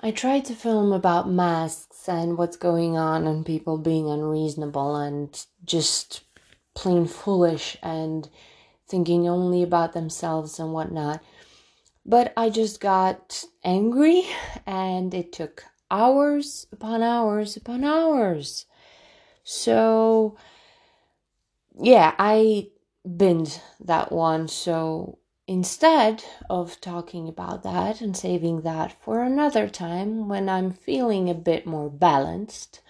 I tried to film about masks and what's going on and people being unreasonable and just plain foolish and thinking only about themselves and whatnot. But I just got angry and it took hours upon hours upon hours. So, yeah, I binned that one. So instead of talking about that and saving that for another time when I'm feeling a bit more balanced,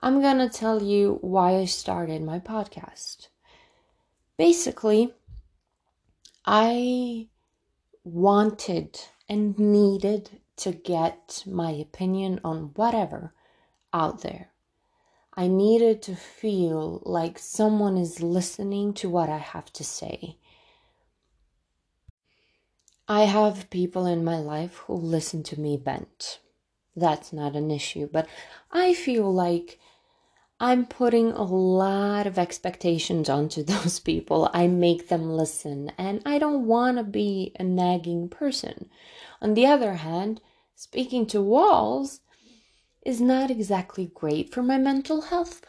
I'm gonna tell you why I started my podcast. Basically, I wanted and needed to get my opinion on whatever out there. I needed to feel like someone is listening to what I have to say. I have people in my life who listen to me bent. That's not an issue, but I feel like I'm putting a lot of expectations onto those people. I make them listen, and I don't want to be a nagging person. On the other hand, speaking to walls is not exactly great for my mental health.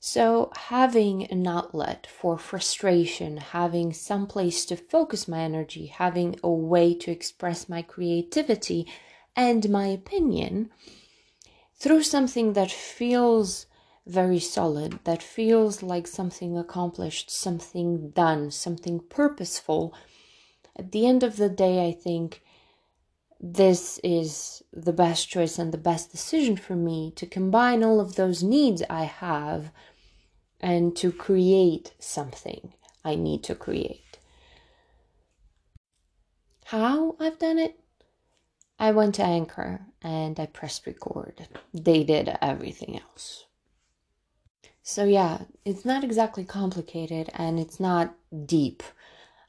So, having an outlet for frustration, having some place to focus my energy, having a way to express my creativity and my opinion through something that feels very solid, that feels like something accomplished, something done, something purposeful. At the end of the day, I think this is the best choice and the best decision for me to combine all of those needs I have and to create something I need to create. How I've done it? I went to Anchor and I pressed record. They did everything else. So, yeah, it's not exactly complicated and it's not deep.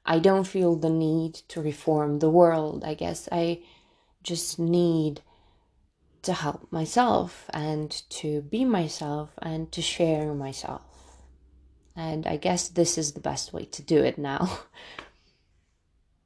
I don't feel the need to reform the world. I guess I just need to help myself and to be myself and to share myself. And I guess this is the best way to do it now.